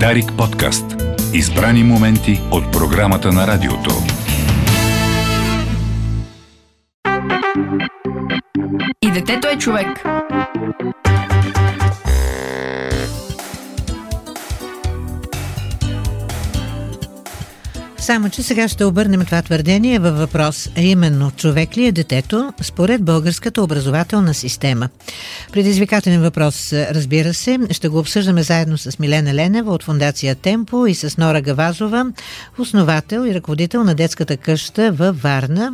Дарик подкаст. Избрани моменти от програмата на радиото. И детето е човек. Само, че сега ще обърнем това твърдение във въпрос, а именно човек ли е детето според българската образователна система. Предизвикателен въпрос, разбира се, ще го обсъждаме заедно с Милена Ленева от Фундация Темпо и с Нора Гавазова, основател и ръководител на детската къща във Варна.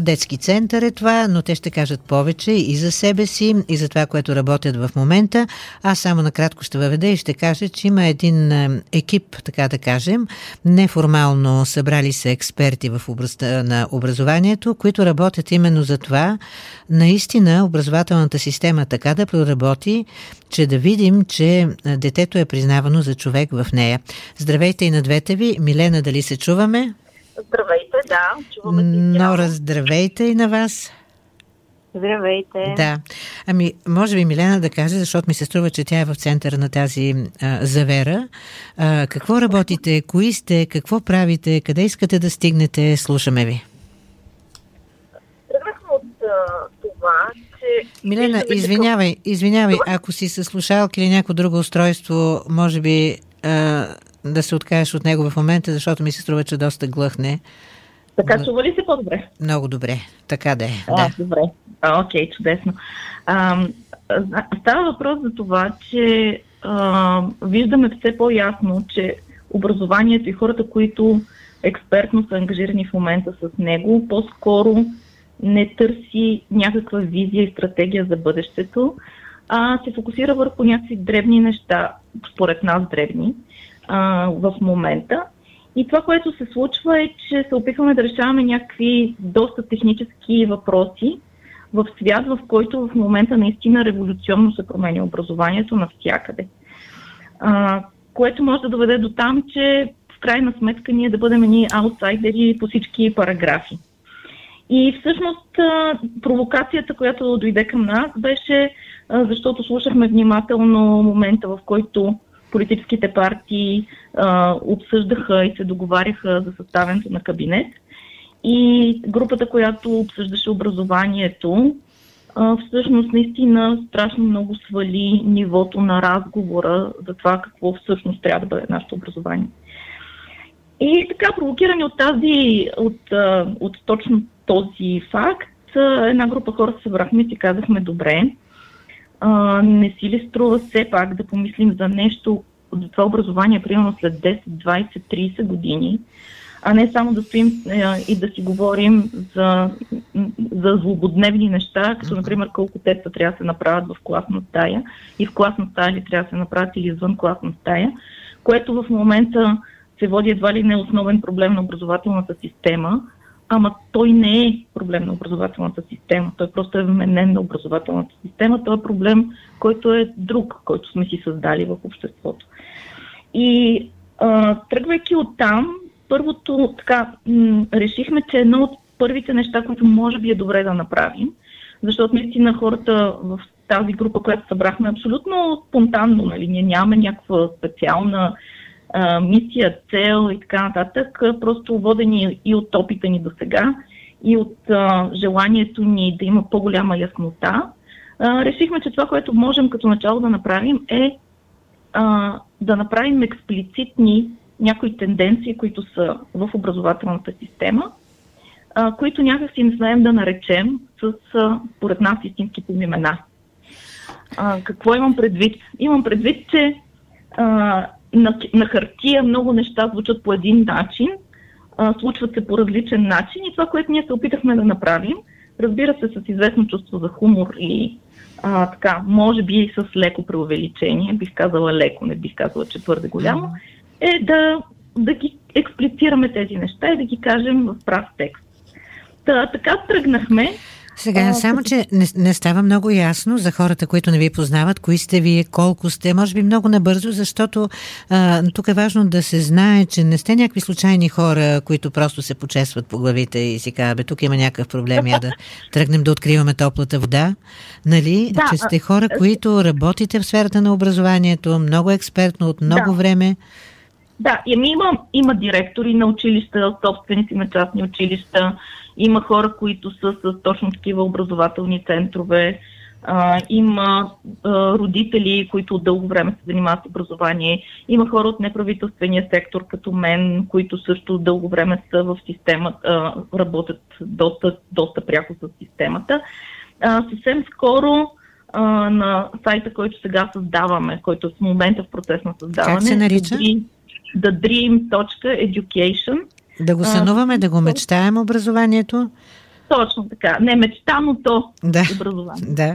Детски център е това, но те ще кажат повече и за себе си, и за това, което работят в момента. Аз само накратко ще въведа и ще кажа, че има един екип, така да кажем, неформално събрали се експерти в областта на образованието, които работят именно за това наистина образователната система така да проработи, че да видим, че детето е признавано за човек в нея. Здравейте и на двете ви. Милена, дали се чуваме? Здравейте, да. Чуваме Нора, здравейте и на вас. Здравейте. Да. Ами, може би Милена да каже, защото ми се струва, че тя е в центъра на тази а, завера. А, какво работите, кои сте, какво правите, къде искате да стигнете, слушаме ви. Тръгнахме от а, това, че... Милена, извинявай, извинявай, ако си със слушалки или някакво друго устройство, може би а, да се откажеш от него в момента, защото ми се струва, че доста глъхне. Така, чува ли се по-добре? Много добре. Така да е. А, да. добре. А, окей, чудесно. А, става въпрос за това, че а, виждаме все по-ясно, че образованието и хората, които експертно са ангажирани в момента с него, по-скоро не търси някаква визия и стратегия за бъдещето, а се фокусира върху някакви дребни неща, според нас дребни, а, в момента. И това, което се случва е, че се опитваме да решаваме някакви доста технически въпроси в свят, в който в момента наистина революционно се променя образованието навсякъде. А, което може да доведе до там, че в крайна сметка ние да бъдем ни аутсайдери по всички параграфи. И всъщност провокацията, която дойде към нас, беше защото слушахме внимателно момента, в който политическите партии а, обсъждаха и се договаряха за съставянето на кабинет. И групата, която обсъждаше образованието, а, всъщност наистина страшно много свали нивото на разговора за това какво всъщност трябва да бъде нашето образование. И така, провокирани от тази, от, от точно този факт, една група хора се събрахме и си казахме, добре, а, не си ли струва все пак да помислим за нещо, за това образование, примерно след 10, 20, 30 години, а не само да стоим е, и да си говорим за, за злободневни неща, като например колко теста трябва да се направят в класна стая и в класна стая ли трябва да се направят или извън класна стая, което в момента се води едва ли не основен проблем на образователната система, ама той не е проблем на образователната система. Той просто е вменен на образователната система. Той е проблем, който е друг, който сме си създали в обществото. И а, тръгвайки от там, първото така, м- решихме, че едно от първите неща, които може би е добре да направим, защото наистина хората в тази група, която събрахме, абсолютно спонтанно, нали, ние нямаме някаква специална мисия, цел и така нататък, просто водени и от опита ни до сега, и от а, желанието ни да има по-голяма яснота, а, решихме, че това, което можем като начало да направим е а, да направим експлицитни някои тенденции, които са в образователната система, а, които някак си не знаем да наречем с, а, поред нас, истинските им имена. А, какво имам предвид? Имам предвид, че а, на, на хартия много неща звучат по един начин, а, случват се по различен начин и това, което ние се опитахме да направим, разбира се, с известно чувство за хумор и а, така, може би и с леко преувеличение, бих казала леко, не бих казала, че твърде голямо, е да, да ги експлицираме тези неща и да ги кажем в прав текст. Та, така тръгнахме. Сега, а, само, че не, не става много ясно за хората, които не ви познават, кои сте вие, колко сте, може би много набързо, защото а, тук е важно да се знае, че не сте някакви случайни хора, които просто се почесват по главите и си казват, тук има някакъв проблем, я да тръгнем да откриваме топлата вода, нали? Да, че сте хора, които работите в сферата на образованието, много експертно, от много да. време. Да, ами има, има директори на училища, собственици на частни училища, има хора, които са с точно такива образователни центрове, а, има а, родители, които дълго време се занимават с образование, има хора от неправителствения сектор, като мен, които също дълго време са в системата, а, работят доста, доста пряко с системата. А, съвсем скоро а, на сайта, който сега създаваме, който в момента в процес на създаване. Как се нарича? thedream.education. Да го сънуваме, да го мечтаем образованието? Точно така. Не мечтаното да. образование. Да.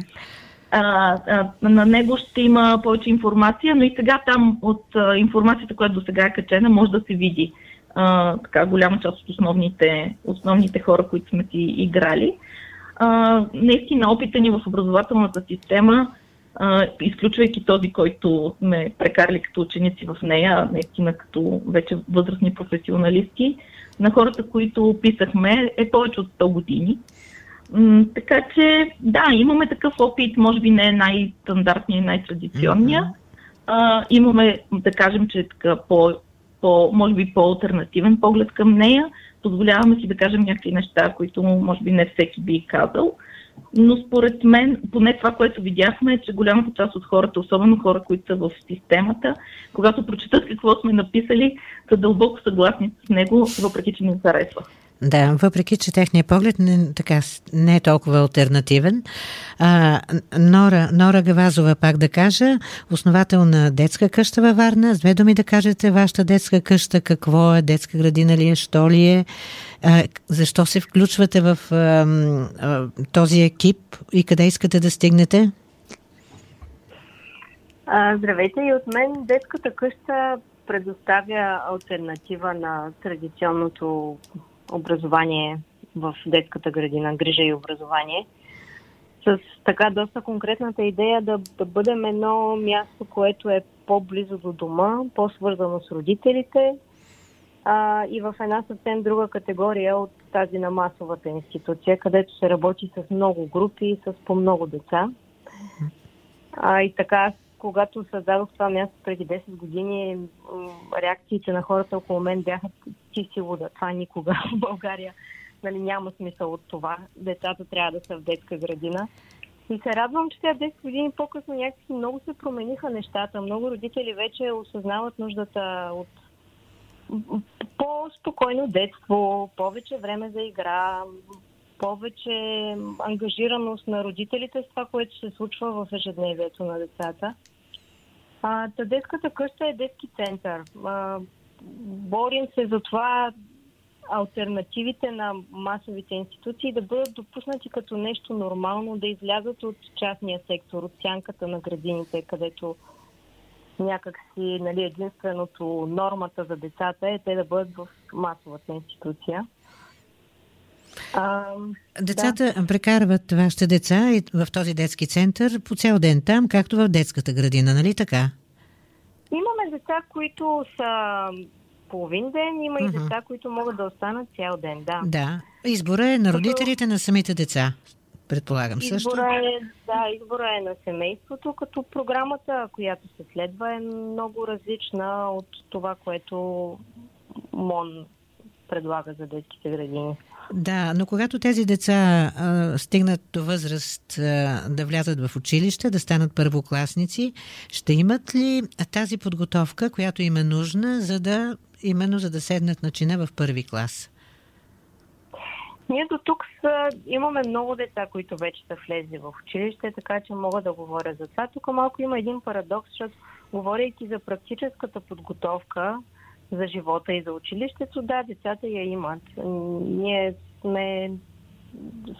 А, а, на него ще има повече информация, но и сега там от а, информацията, която до сега е качена, може да се види а, така голяма част от основните, основните хора, които сме си играли. А, наистина опита ни в образователната система а, изключвайки този, който сме прекарали като ученици в нея, наистина като вече възрастни професионалисти, на хората, които описахме, е повече от 100 години. М- така че, да, имаме такъв опит, може би не е най-стандартния и най-традиционния. Mm-hmm. А, имаме, да кажем, че е така по, по, може би по-алтернативен поглед към нея. Позволяваме си да кажем някакви неща, които може би не всеки би казал но според мен, поне това, което видяхме, е, че голямата част от хората, особено хора, които са в системата, когато прочитат какво сме написали, са дълбоко съгласни с него, въпреки че не харесва. Да, въпреки, че техният поглед не, така, не е толкова альтернативен. А, Нора, Нора Гавазова, пак да кажа, основател на детска къща във Варна. С две думи да кажете вашата детска къща, какво е, детска градина ли е, що ли е, а, защо се включвате в а, а, този екип и къде искате да стигнете? А, здравейте и от мен детската къща предоставя альтернатива на традиционното образование в детската градина, грижа и образование. С така доста конкретната идея да, да бъдем едно място, което е по-близо до дома, по-свързано с родителите а, и в една съвсем друга категория от тази на масовата институция, където се работи с много групи и с по много деца. А, и така, когато създадох това място преди 10 години, реакциите на хората около мен бяха ти си луда. Това никога в България нали, няма смисъл от това. Децата трябва да са в детска градина. И се радвам, че тя 10 години по-късно някакси много се промениха нещата. Много родители вече осъзнават нуждата от по-спокойно детство, повече време за игра, повече ангажираност на родителите с това, което се случва в ежедневието на децата. А, та детската къща е детски център. А, борим се за това альтернативите на масовите институции да бъдат допуснати като нещо нормално, да излязат от частния сектор, от сянката на градините, където някакси нали, единственото нормата за децата е те да бъдат в масовата институция. А, Децата да. прекарват вашите деца в този детски център по цял ден там, както в детската градина, нали така? Имаме деца, които са половин ден, има uh-huh. и деца, които могат да останат цял ден, да. Да. Избора е на родителите, на самите деца, предполагам също. Избора е, да, избора е на семейството, като програмата, която се следва е много различна от това, което МОН предлага за детските градини. Да, но когато тези деца а, стигнат до възраст а, да влязат в училище, да станат първокласници, ще имат ли тази подготовка, която им е нужна, за да именно за да седнат на чина в първи клас? Ние до тук са, имаме много деца, които вече са влезли в училище, така че мога да говоря за това. Тук малко има един парадокс, защото говорейки за практическата подготовка, за живота и за училището, да, децата я имат. Ние сме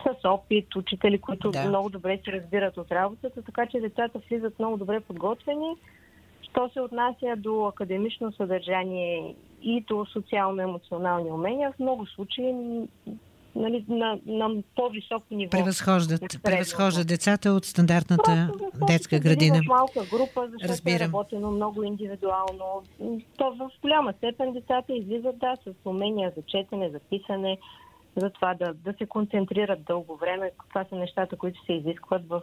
с опит, учители, които да. много добре се разбират от работата, така че децата влизат много добре подготвени. Що се отнася до академично съдържание и до социално-емоционални умения, в много случаи нали, на, на по-високо ниво. Превъзхождат, превъзхождат децата от стандартната Просто, детска градина. В малка група, защото Разбирам. е работено много индивидуално. То в голяма степен децата излизат да, с умения за четене, за писане, за това да, да се концентрират дълго време. Това са нещата, които се изискват в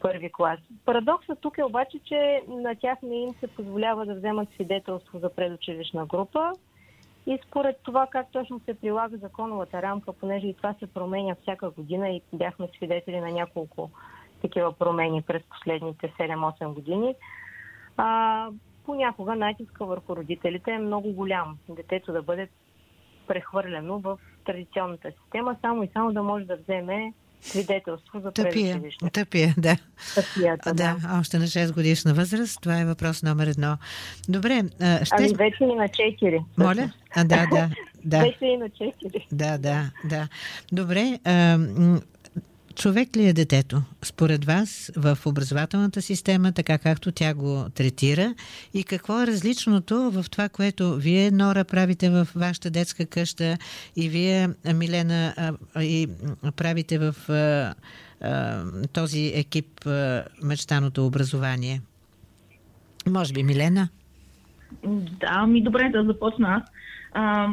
първи клас. Парадоксът тук е обаче, че на тях не им се позволява да вземат свидетелство за предучилищна група, и според това как точно се прилага законовата рамка, понеже и това се променя всяка година и бяхме свидетели на няколко такива промени през последните 7-8 години, а, понякога натиска върху родителите е много голям. Детето да бъде прехвърлено в традиционната система, само и само да може да вземе свидетелство за Тъпия, предучилищна. тъпия, да. Тъпията, Да, още на 6 годишна възраст. Това е въпрос номер едно. Добре, ще... Ами вече и на 4. Моля? А, да, да, да. Вече и на 4. Да, да, да. Добре, а, човек ли е детето, според вас, в образователната система, така както тя го третира и какво е различното в това, което вие, Нора, правите в вашата детска къща и вие, Милена, и правите в този екип мечтаното образование? Може би, Милена? Да, ми добре да започна аз.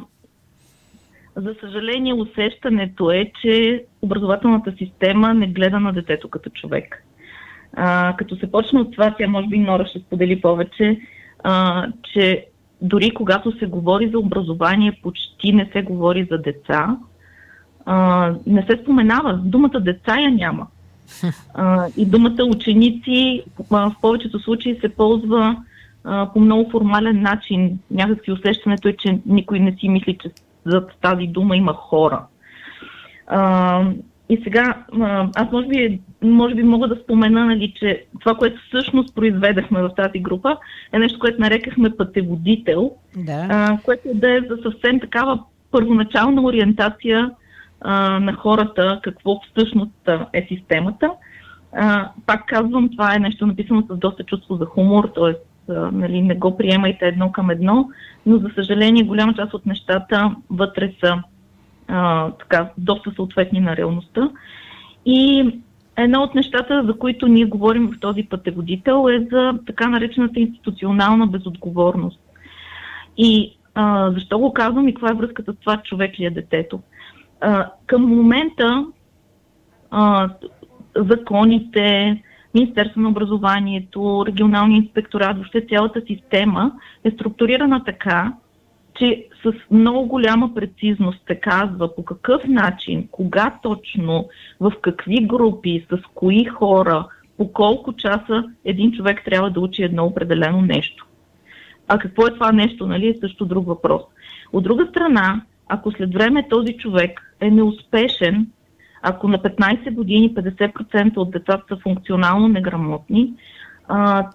За съжаление, усещането е, че образователната система не гледа на детето като човек. А, като се почне от това, тя може би Нора ще сподели повече, а, че дори когато се говори за образование, почти не се говори за деца. А, не се споменава. Думата деца я няма. А, и думата ученици а, в повечето случаи се ползва а, по много формален начин. Някакси усещането е, че никой не си мисли, че зад тази дума има хора. А, и сега, аз може би, може би мога да спомена, нали, че това, което всъщност произведахме в тази група, е нещо, което нарекахме пътеводител, Да. а, което да е за съвсем такава първоначална ориентация а, на хората, какво всъщност е системата. А, пак казвам, това е нещо написано с доста чувство за хумор, т.е. Нали, не го приемайте едно към едно, но за съжаление голяма част от нещата вътре са а, така, доста съответни на реалността. И едно от нещата, за които ние говорим в този пътеводител е за така наречената институционална безотговорност. И а, защо го казвам и каква е връзката с това човек ли е детето? А, към момента а, законите, Министерство на образованието, регионалния инспекторат, въобще цялата система е структурирана така, че с много голяма прецизност се казва по какъв начин, кога точно, в какви групи, с кои хора, по колко часа един човек трябва да учи едно определено нещо. А какво е това нещо, нали, е също друг въпрос. От друга страна, ако след време този човек е неуспешен, ако на 15 години 50% от децата са функционално неграмотни, а,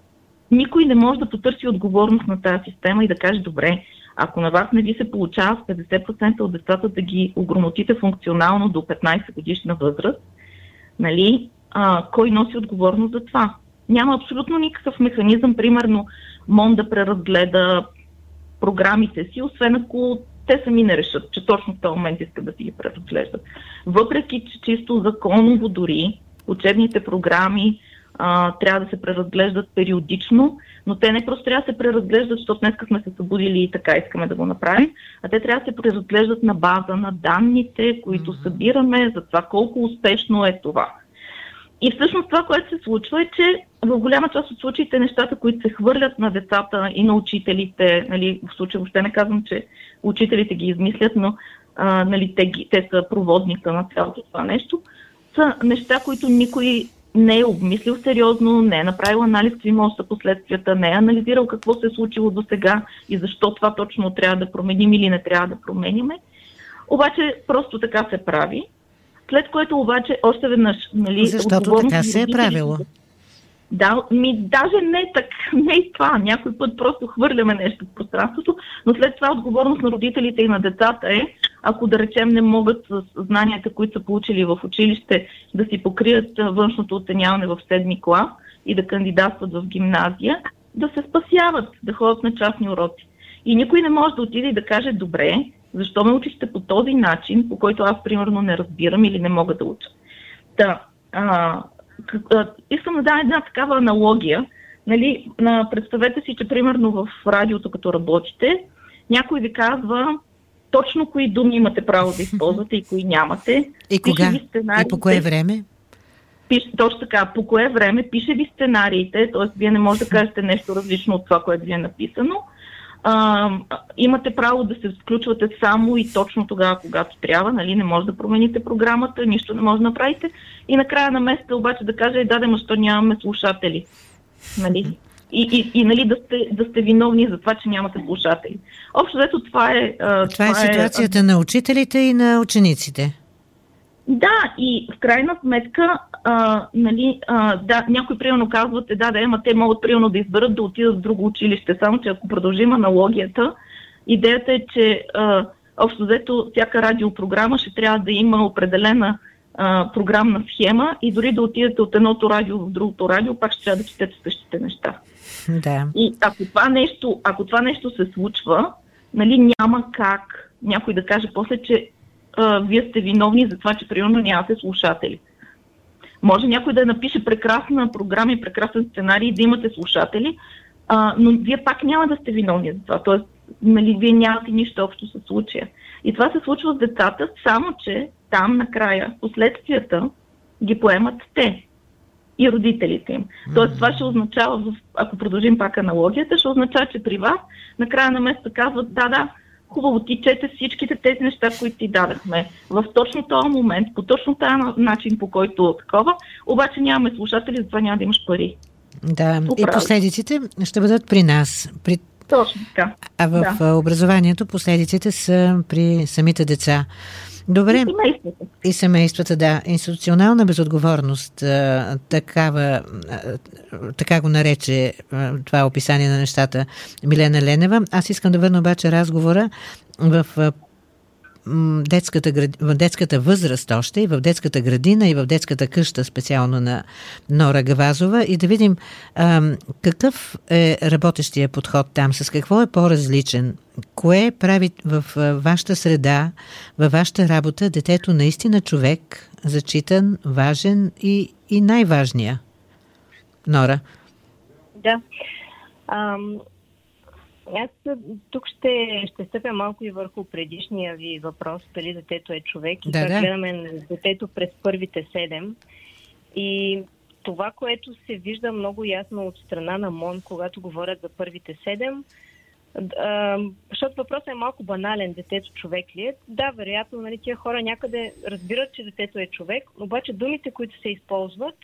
никой не може да потърси отговорност на тази система и да каже, добре, ако на вас не ви се получава с 50% от децата да ги ограмотите функционално до 15 годишна възраст, нали, а, кой носи отговорност за това? Няма абсолютно никакъв механизъм, примерно, МОН да преразгледа програмите си, освен ако те сами не решат, че точно в този момент искат да си ги преразглеждат. Въпреки, че чисто законово дори учебните програми а, трябва да се преразглеждат периодично, но те не просто трябва да се преразглеждат, защото днес сме се събудили и така искаме да го направим, а те трябва да се преразглеждат на база на данните, които събираме за това колко успешно е това. И всъщност това, което се случва е, че в голяма част от случаите нещата, които се хвърлят на децата и на учителите, нали, в случая въобще не казвам, че учителите ги измислят, но а, нали, те, те са проводника на цялото това нещо, са неща, които никой не е обмислил сериозно, не е направил анализ какви може са последствията, не е анализирал какво се е случило до сега и защо това точно трябва да променим или не трябва да променяме. Обаче просто така се прави. След което обаче още веднъж... Нали, Защото така се е правило. Да, ми даже не так, не и това. Някой път просто хвърляме нещо в пространството, но след това отговорност на родителите и на децата е, ако да речем не могат с знанията, които са получили в училище, да си покрият външното оценяване в седми клас и да кандидатстват в гимназия, да се спасяват, да ходят на частни уроци. И никой не може да отиде и да каже, добре, Защо ме учихте по този начин, по който аз примерно не разбирам или не мога да уча? Да, а, а, искам да дам една такава аналогия. Нали, на, представете си, че примерно в радиото, като работите, някой ви казва точно кои думи имате право да използвате и кои нямате. И кога? И по кое време? Пише, точно така, по кое време пише ви сценариите, т.е. вие не можете да кажете нещо различно от това, което ви е написано. А, имате право да се включвате само и точно тогава, когато трябва, нали, не може да промените програмата, нищо не може да направите. И накрая на месеца обаче да кажа, да, да, защо нямаме слушатели. Нали? И, и, и нали, да, сте, да сте виновни за това, че нямате слушатели. Общо взето това е... Това, това е ситуацията е, на учителите и на учениците. Да, и в крайна сметка, а, нали, а, да, някои примерно казват, е, да, да, ема те могат примерно да изберат да отидат в друго училище, само че ако продължим аналогията, идеята е, че а, общо взето всяка радиопрограма ще трябва да има определена а, програмна схема и дори да отидете от едното радио в другото радио, пак ще трябва да четете същите неща. Да. И ако това нещо, ако това нещо се случва, нали, няма как някой да каже после, че а, вие сте виновни за това, че примерно нямате слушатели. Може някой да напише прекрасна програма и прекрасен сценарий да имате слушатели, а, но вие пак няма да сте виновни за това. Тоест, нали, вие нямате нищо общо с случая. И това се случва с децата, само че там накрая последствията ги поемат те и родителите им. Тоест това ще означава, ако продължим пак аналогията, ще означава, че при вас накрая на месеца казват, да, да, хубаво ти чете всичките тези неща, които ти дадахме в точно този момент, по точно този начин, по който такова, обаче нямаме слушатели, затова няма да имаш пари. Да, Управи. и последиците ще бъдат при нас. При... Точно така. А в да. образованието последиците са при самите деца. Добре. И семействата. И семействата, да. Институционална безотговорност, такава, така го нарече това описание на нещата Милена Ленева. Аз искам да върна обаче разговора в детската, в детската възраст още и в детската градина и в детската къща специално на Нора Гавазова и да видим а, какъв е работещия подход там, с какво е по-различен, кое прави в вашата среда, във вашата работа детето наистина човек, зачитан, важен и, и най-важния. Нора. Да. Аз тук ще, ще стъпя малко и върху предишния ви въпрос, дали детето е човек и да, как да. гледаме на детето през първите седем. И това, което се вижда много ясно от страна на МОН, когато говорят за първите седем, защото въпросът е малко банален, детето човек ли е? Да, вероятно, нали, тия хора някъде разбират, че детето е човек, обаче думите, които се използват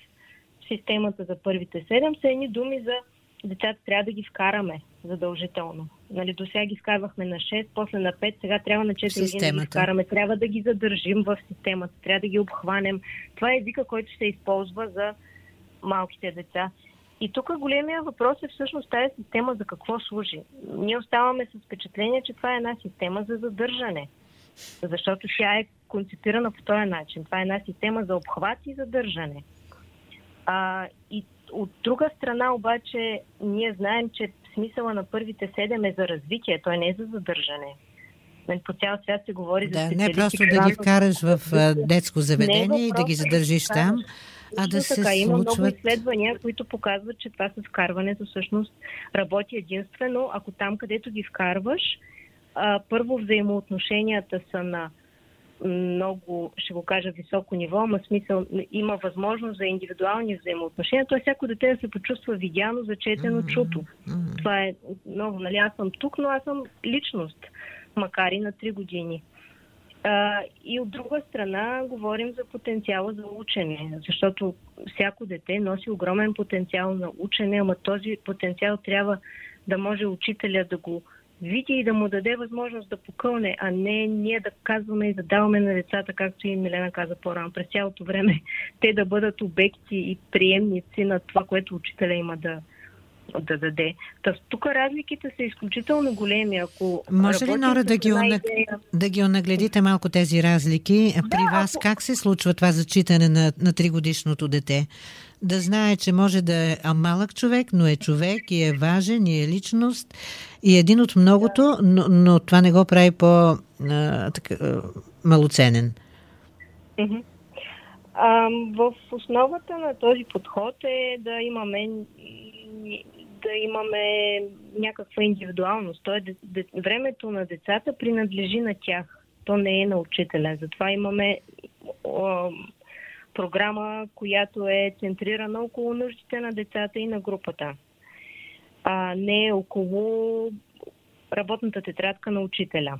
в системата за първите седем, са едни думи за децата трябва да ги вкараме задължително. Нали, до сега ги вкарвахме на 6, после на 5, сега трябва на 4 години да ги вкараме. Трябва да ги задържим в системата, трябва да ги обхванем. Това е езика, който се използва за малките деца. И тук големия въпрос е всъщност тази система за какво служи. Ние оставаме с впечатление, че това е една система за задържане. Защото тя е концепирана по този начин. Това е една система за обхват и задържане. А, и от друга страна обаче ние знаем, че смисъла на първите седем е за развитие, той не е за задържане. Нали, по цял свят се говори да, за Не просто да ги вкараш в детско заведение и да ги задържиш да там, а да се така, Има случват... много изследвания, които показват, че това с вкарването всъщност работи единствено, ако там, където ги вкарваш, а, първо взаимоотношенията са на много, ще го кажа, високо ниво, ама смисъл има възможност за индивидуални взаимоотношения. Тоест, всяко дете да се почувства видяно, зачетено, mm-hmm. чуто. Mm-hmm. Това е много, нали, аз съм тук, но аз съм личност, макар и на 3 години. А, и от друга страна говорим за потенциала за учене, защото всяко дете носи огромен потенциал на учене, ама този потенциал трябва да може учителя да го види и да му даде възможност да покълне, а не ние да казваме и да даваме на децата, както и Милена каза по-рано, през цялото време, те да бъдат обекти и приемници на това, което учителя има да, да даде. Та, тук разликите са изключително големи. Ако Може ли, Нора, да ги, онаг... идея... да ги онагледите малко тези разлики? Да, При вас ако... как се случва това зачитане на, на тригодишното дете? Да знае, че може да е малък човек, но е човек и е важен и е личност и е един от многото, но, но това не го прави по-малоценен. в основата на този подход е да имаме да имаме някаква индивидуалност. То е, времето на децата принадлежи на тях. То не е на учителя. Затова имаме о, програма, която е центрирана около нуждите на децата и на групата. А не около работната тетрадка на учителя.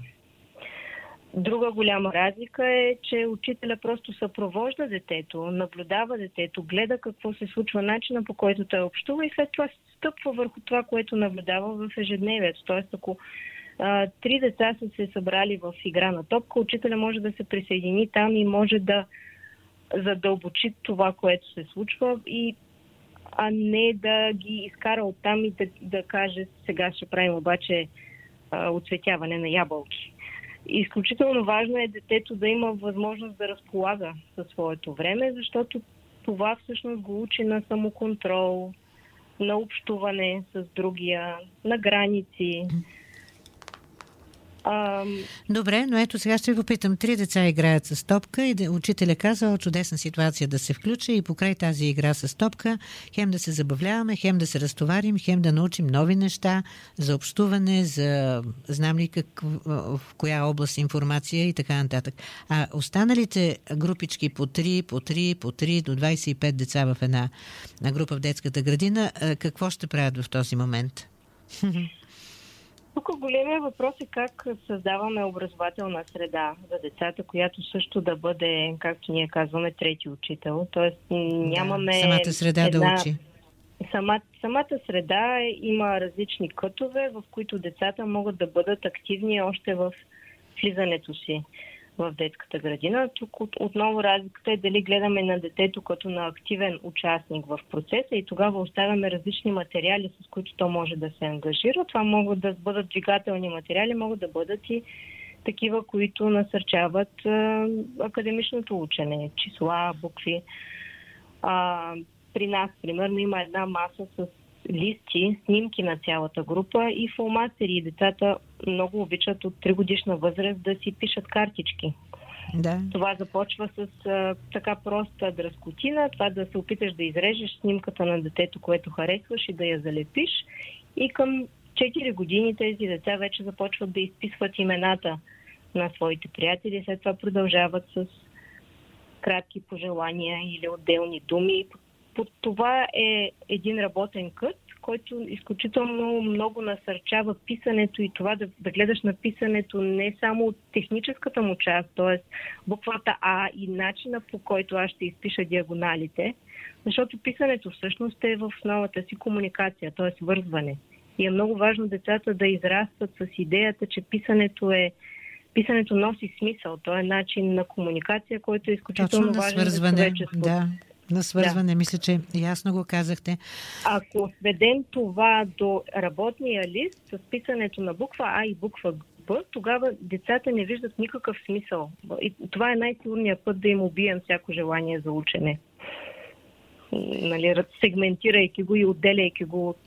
Друга голяма разлика е, че учителя просто съпровожда детето, наблюдава детето, гледа какво се случва, начина по който той общува и след това стъпва върху това, което наблюдава в ежедневието. Тоест, ако а, три деца са се събрали в игра на топка, учителя може да се присъедини там и може да задълбочи това, което се случва и а не да ги изкара оттам и да, да каже сега ще правим обаче а, оцветяване на ябълки. Изключително важно е детето да има възможност да разполага със своето време, защото това всъщност го учи на самоконтрол, на общуване с другия, на граници. Добре, но ето сега ще ви попитам. Три деца играят с топка и учителя казал чудесна ситуация да се включи и покрай тази игра с топка хем да се забавляваме, хем да се разтоварим, хем да научим нови неща за общуване, за знам ли как, в коя област информация и така нататък. А останалите групички по 3, по 3, по 3 до 25 деца в една група в детската градина, какво ще правят в този момент? Тук големия въпрос е как създаваме образователна среда за децата, която също да бъде, както ние казваме, трети учител. Тоест нямаме... Да, самата среда една... да учи. Сама, самата среда има различни кътове, в които децата могат да бъдат активни още в влизането си в детската градина. Тук от, отново разликата е дали гледаме на детето като на активен участник в процеса и тогава оставяме различни материали, с които то може да се ангажира. Това могат да бъдат двигателни материали, могат да бъдат и такива, които насърчават а, академичното учене, числа, букви. А, при нас, примерно, има една маса с листи, снимки на цялата група и фломастери. Децата много обичат от 3 годишна възраст да си пишат картички. Да. Това започва с а, така проста дръскотина, това да се опиташ да изрежеш снимката на детето, което харесваш и да я залепиш. И към 4 години тези деца вече започват да изписват имената на своите приятели, след това продължават с кратки пожелания или отделни думи под това е един работен кът, който изключително много насърчава писането и това да, да гледаш на писането не само от техническата му част, т.е. буквата А и начина по който аз ще изпиша диагоналите, защото писането всъщност е в основата си комуникация, т.е. вързване. И е много важно децата да израстват с идеята, че писането е писането носи смисъл. То е начин на комуникация, който е изключително Точно важен свързване, за човечеството. Да, на свързване. Да. Мисля, че ясно го казахте. Ако сведем това до работния лист с писането на буква А и буква Б, тогава децата не виждат никакъв смисъл. И това е най-сигурният път да им убием всяко желание за учене. Нали, сегментирайки го и отделяйки го от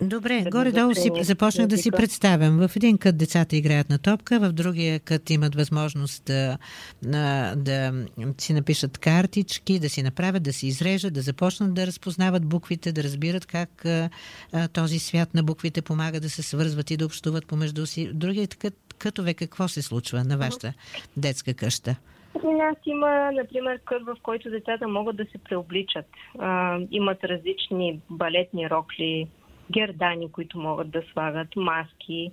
Добре, горе-долу си започнах да си представям. В един кът децата играят на топка, в другия кът имат възможност да, да, да си напишат картички, да си направят, да си изрежат, да започнат да разпознават буквите, да разбират как а, този свят на буквите помага да се свързват и да общуват помежду си. Другият кът, кътове, какво се случва на вашата детска къща? При нас има, например, кът, в който децата могат да се преобличат. А, имат различни балетни рокли, гердани, които могат да слагат, маски,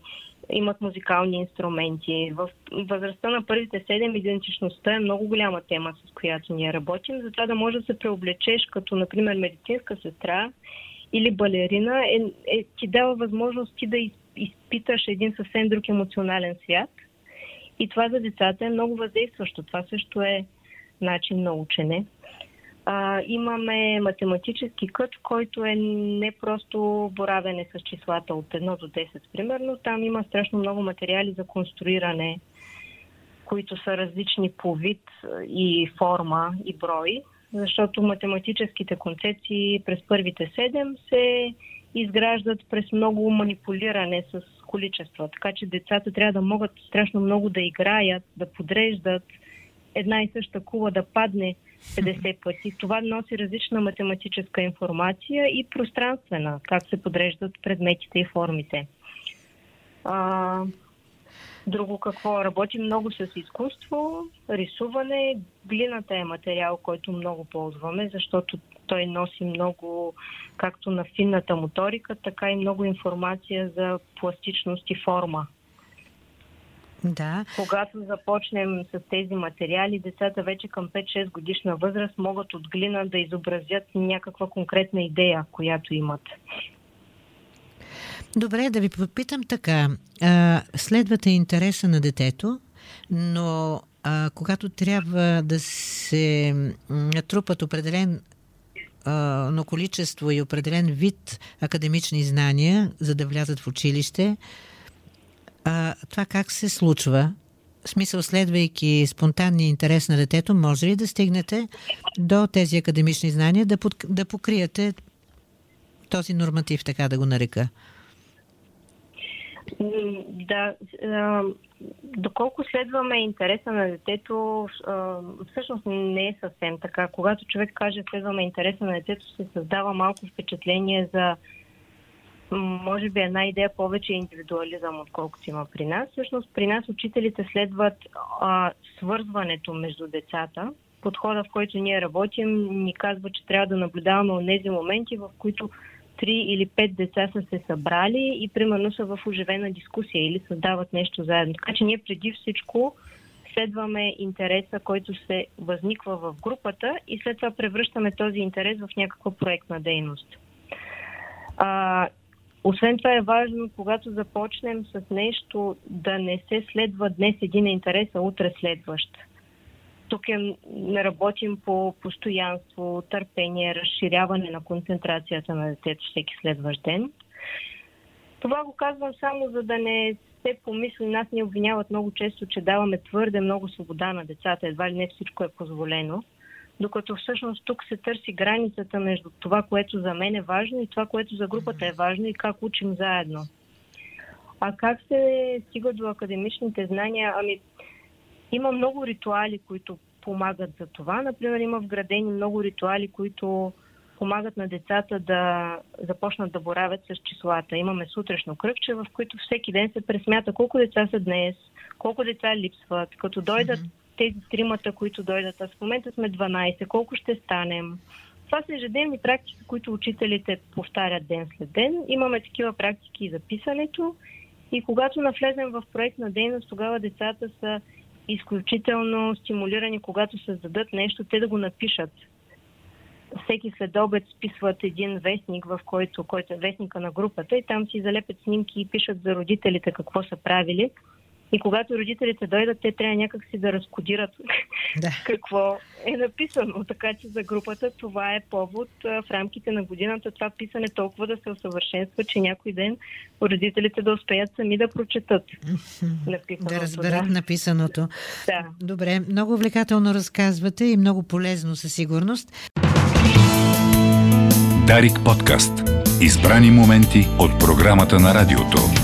имат музикални инструменти. В възрастта на първите седем идентичността е много голяма тема, с която ние работим. Затова да можеш да се преоблечеш като, например, медицинска сестра или балерина, е, е, ти дава възможност ти да изпиташ един съвсем друг емоционален свят. И това за децата е много въздействащо. Това също е начин на учене. А, имаме математически кът, който е не просто боравене с числата от 1 до 10, примерно. Там има страшно много материали за конструиране, които са различни по вид и форма и брой, защото математическите концепции през първите 7 се изграждат през много манипулиране с количества. Така че децата трябва да могат страшно много да играят, да подреждат една и съща кула да падне 50 пъти. Това носи различна математическа информация и пространствена, как се подреждат предметите и формите. А, друго какво? Работим много с изкуство, рисуване. Глината е материал, който много ползваме, защото той носи много, както на финната моторика, така и много информация за пластичност и форма. Да. Когато започнем с тези материали, децата вече към 5-6 годишна възраст могат от глина да изобразят някаква конкретна идея, която имат. Добре, да ви попитам така. А, следвате интереса на детето, но а, когато трябва да се натрупат определен но количество и определен вид академични знания, за да влязат в училище, а, това как се случва? В смисъл, следвайки спонтанния интерес на детето, може ли да стигнете до тези академични знания, да, под, да покриете този норматив, така да го нарека? Да, доколко следваме интереса на детето, всъщност не е съвсем така. Когато човек каже следваме интереса на детето, се създава малко впечатление за може би една идея повече индивидуализъм, отколкото има при нас. Всъщност при нас учителите следват а, свързването между децата. Подхода, в който ние работим, ни казва, че трябва да наблюдаваме тези моменти, в които три или пет деца са се събрали и примерно са в оживена дискусия или създават нещо заедно. Така че ние преди всичко следваме интереса, който се възниква в групата и след това превръщаме този интерес в някаква проектна дейност. А, освен това е важно, когато започнем с нещо, да не се следва днес един интерес, а утре следващ. Тук е, работим по постоянство, търпение, разширяване на концентрацията на детето всеки следващ ден. Това го казвам само за да не се помисли. Нас ни обвиняват много често, че даваме твърде много свобода на децата. Едва ли не всичко е позволено докато всъщност тук се търси границата между това, което за мен е важно и това, което за групата е важно и как учим заедно. А как се стига до академичните знания? Ами, има много ритуали, които помагат за това. Например, има вградени много ритуали, които помагат на децата да започнат да боравят с числата. Имаме сутрешно кръгче, в които всеки ден се пресмята колко деца са днес, колко деца липсват. Като дойдат тези тримата, които дойдат. А в момента сме 12. Колко ще станем? Това са ежедневни практики, които учителите повтарят ден след ден. Имаме такива практики и за писането. И когато навлезем в проект на дейност, тогава децата са изключително стимулирани, когато създадат нещо, те да го напишат. Всеки след обед списват един вестник, в който, който е вестника на групата и там си залепят снимки и пишат за родителите какво са правили. И когато родителите дойдат, те трябва някак си да разкодират да. какво е написано. Така че за групата това е повод в рамките на годината това писане толкова да се усъвършенства, че някой ден родителите да успеят сами да прочетат написаното. Да разберат да. написаното. Да. Добре, много увлекателно разказвате и много полезно със сигурност. Дарик подкаст. Избрани моменти от програмата на радиото.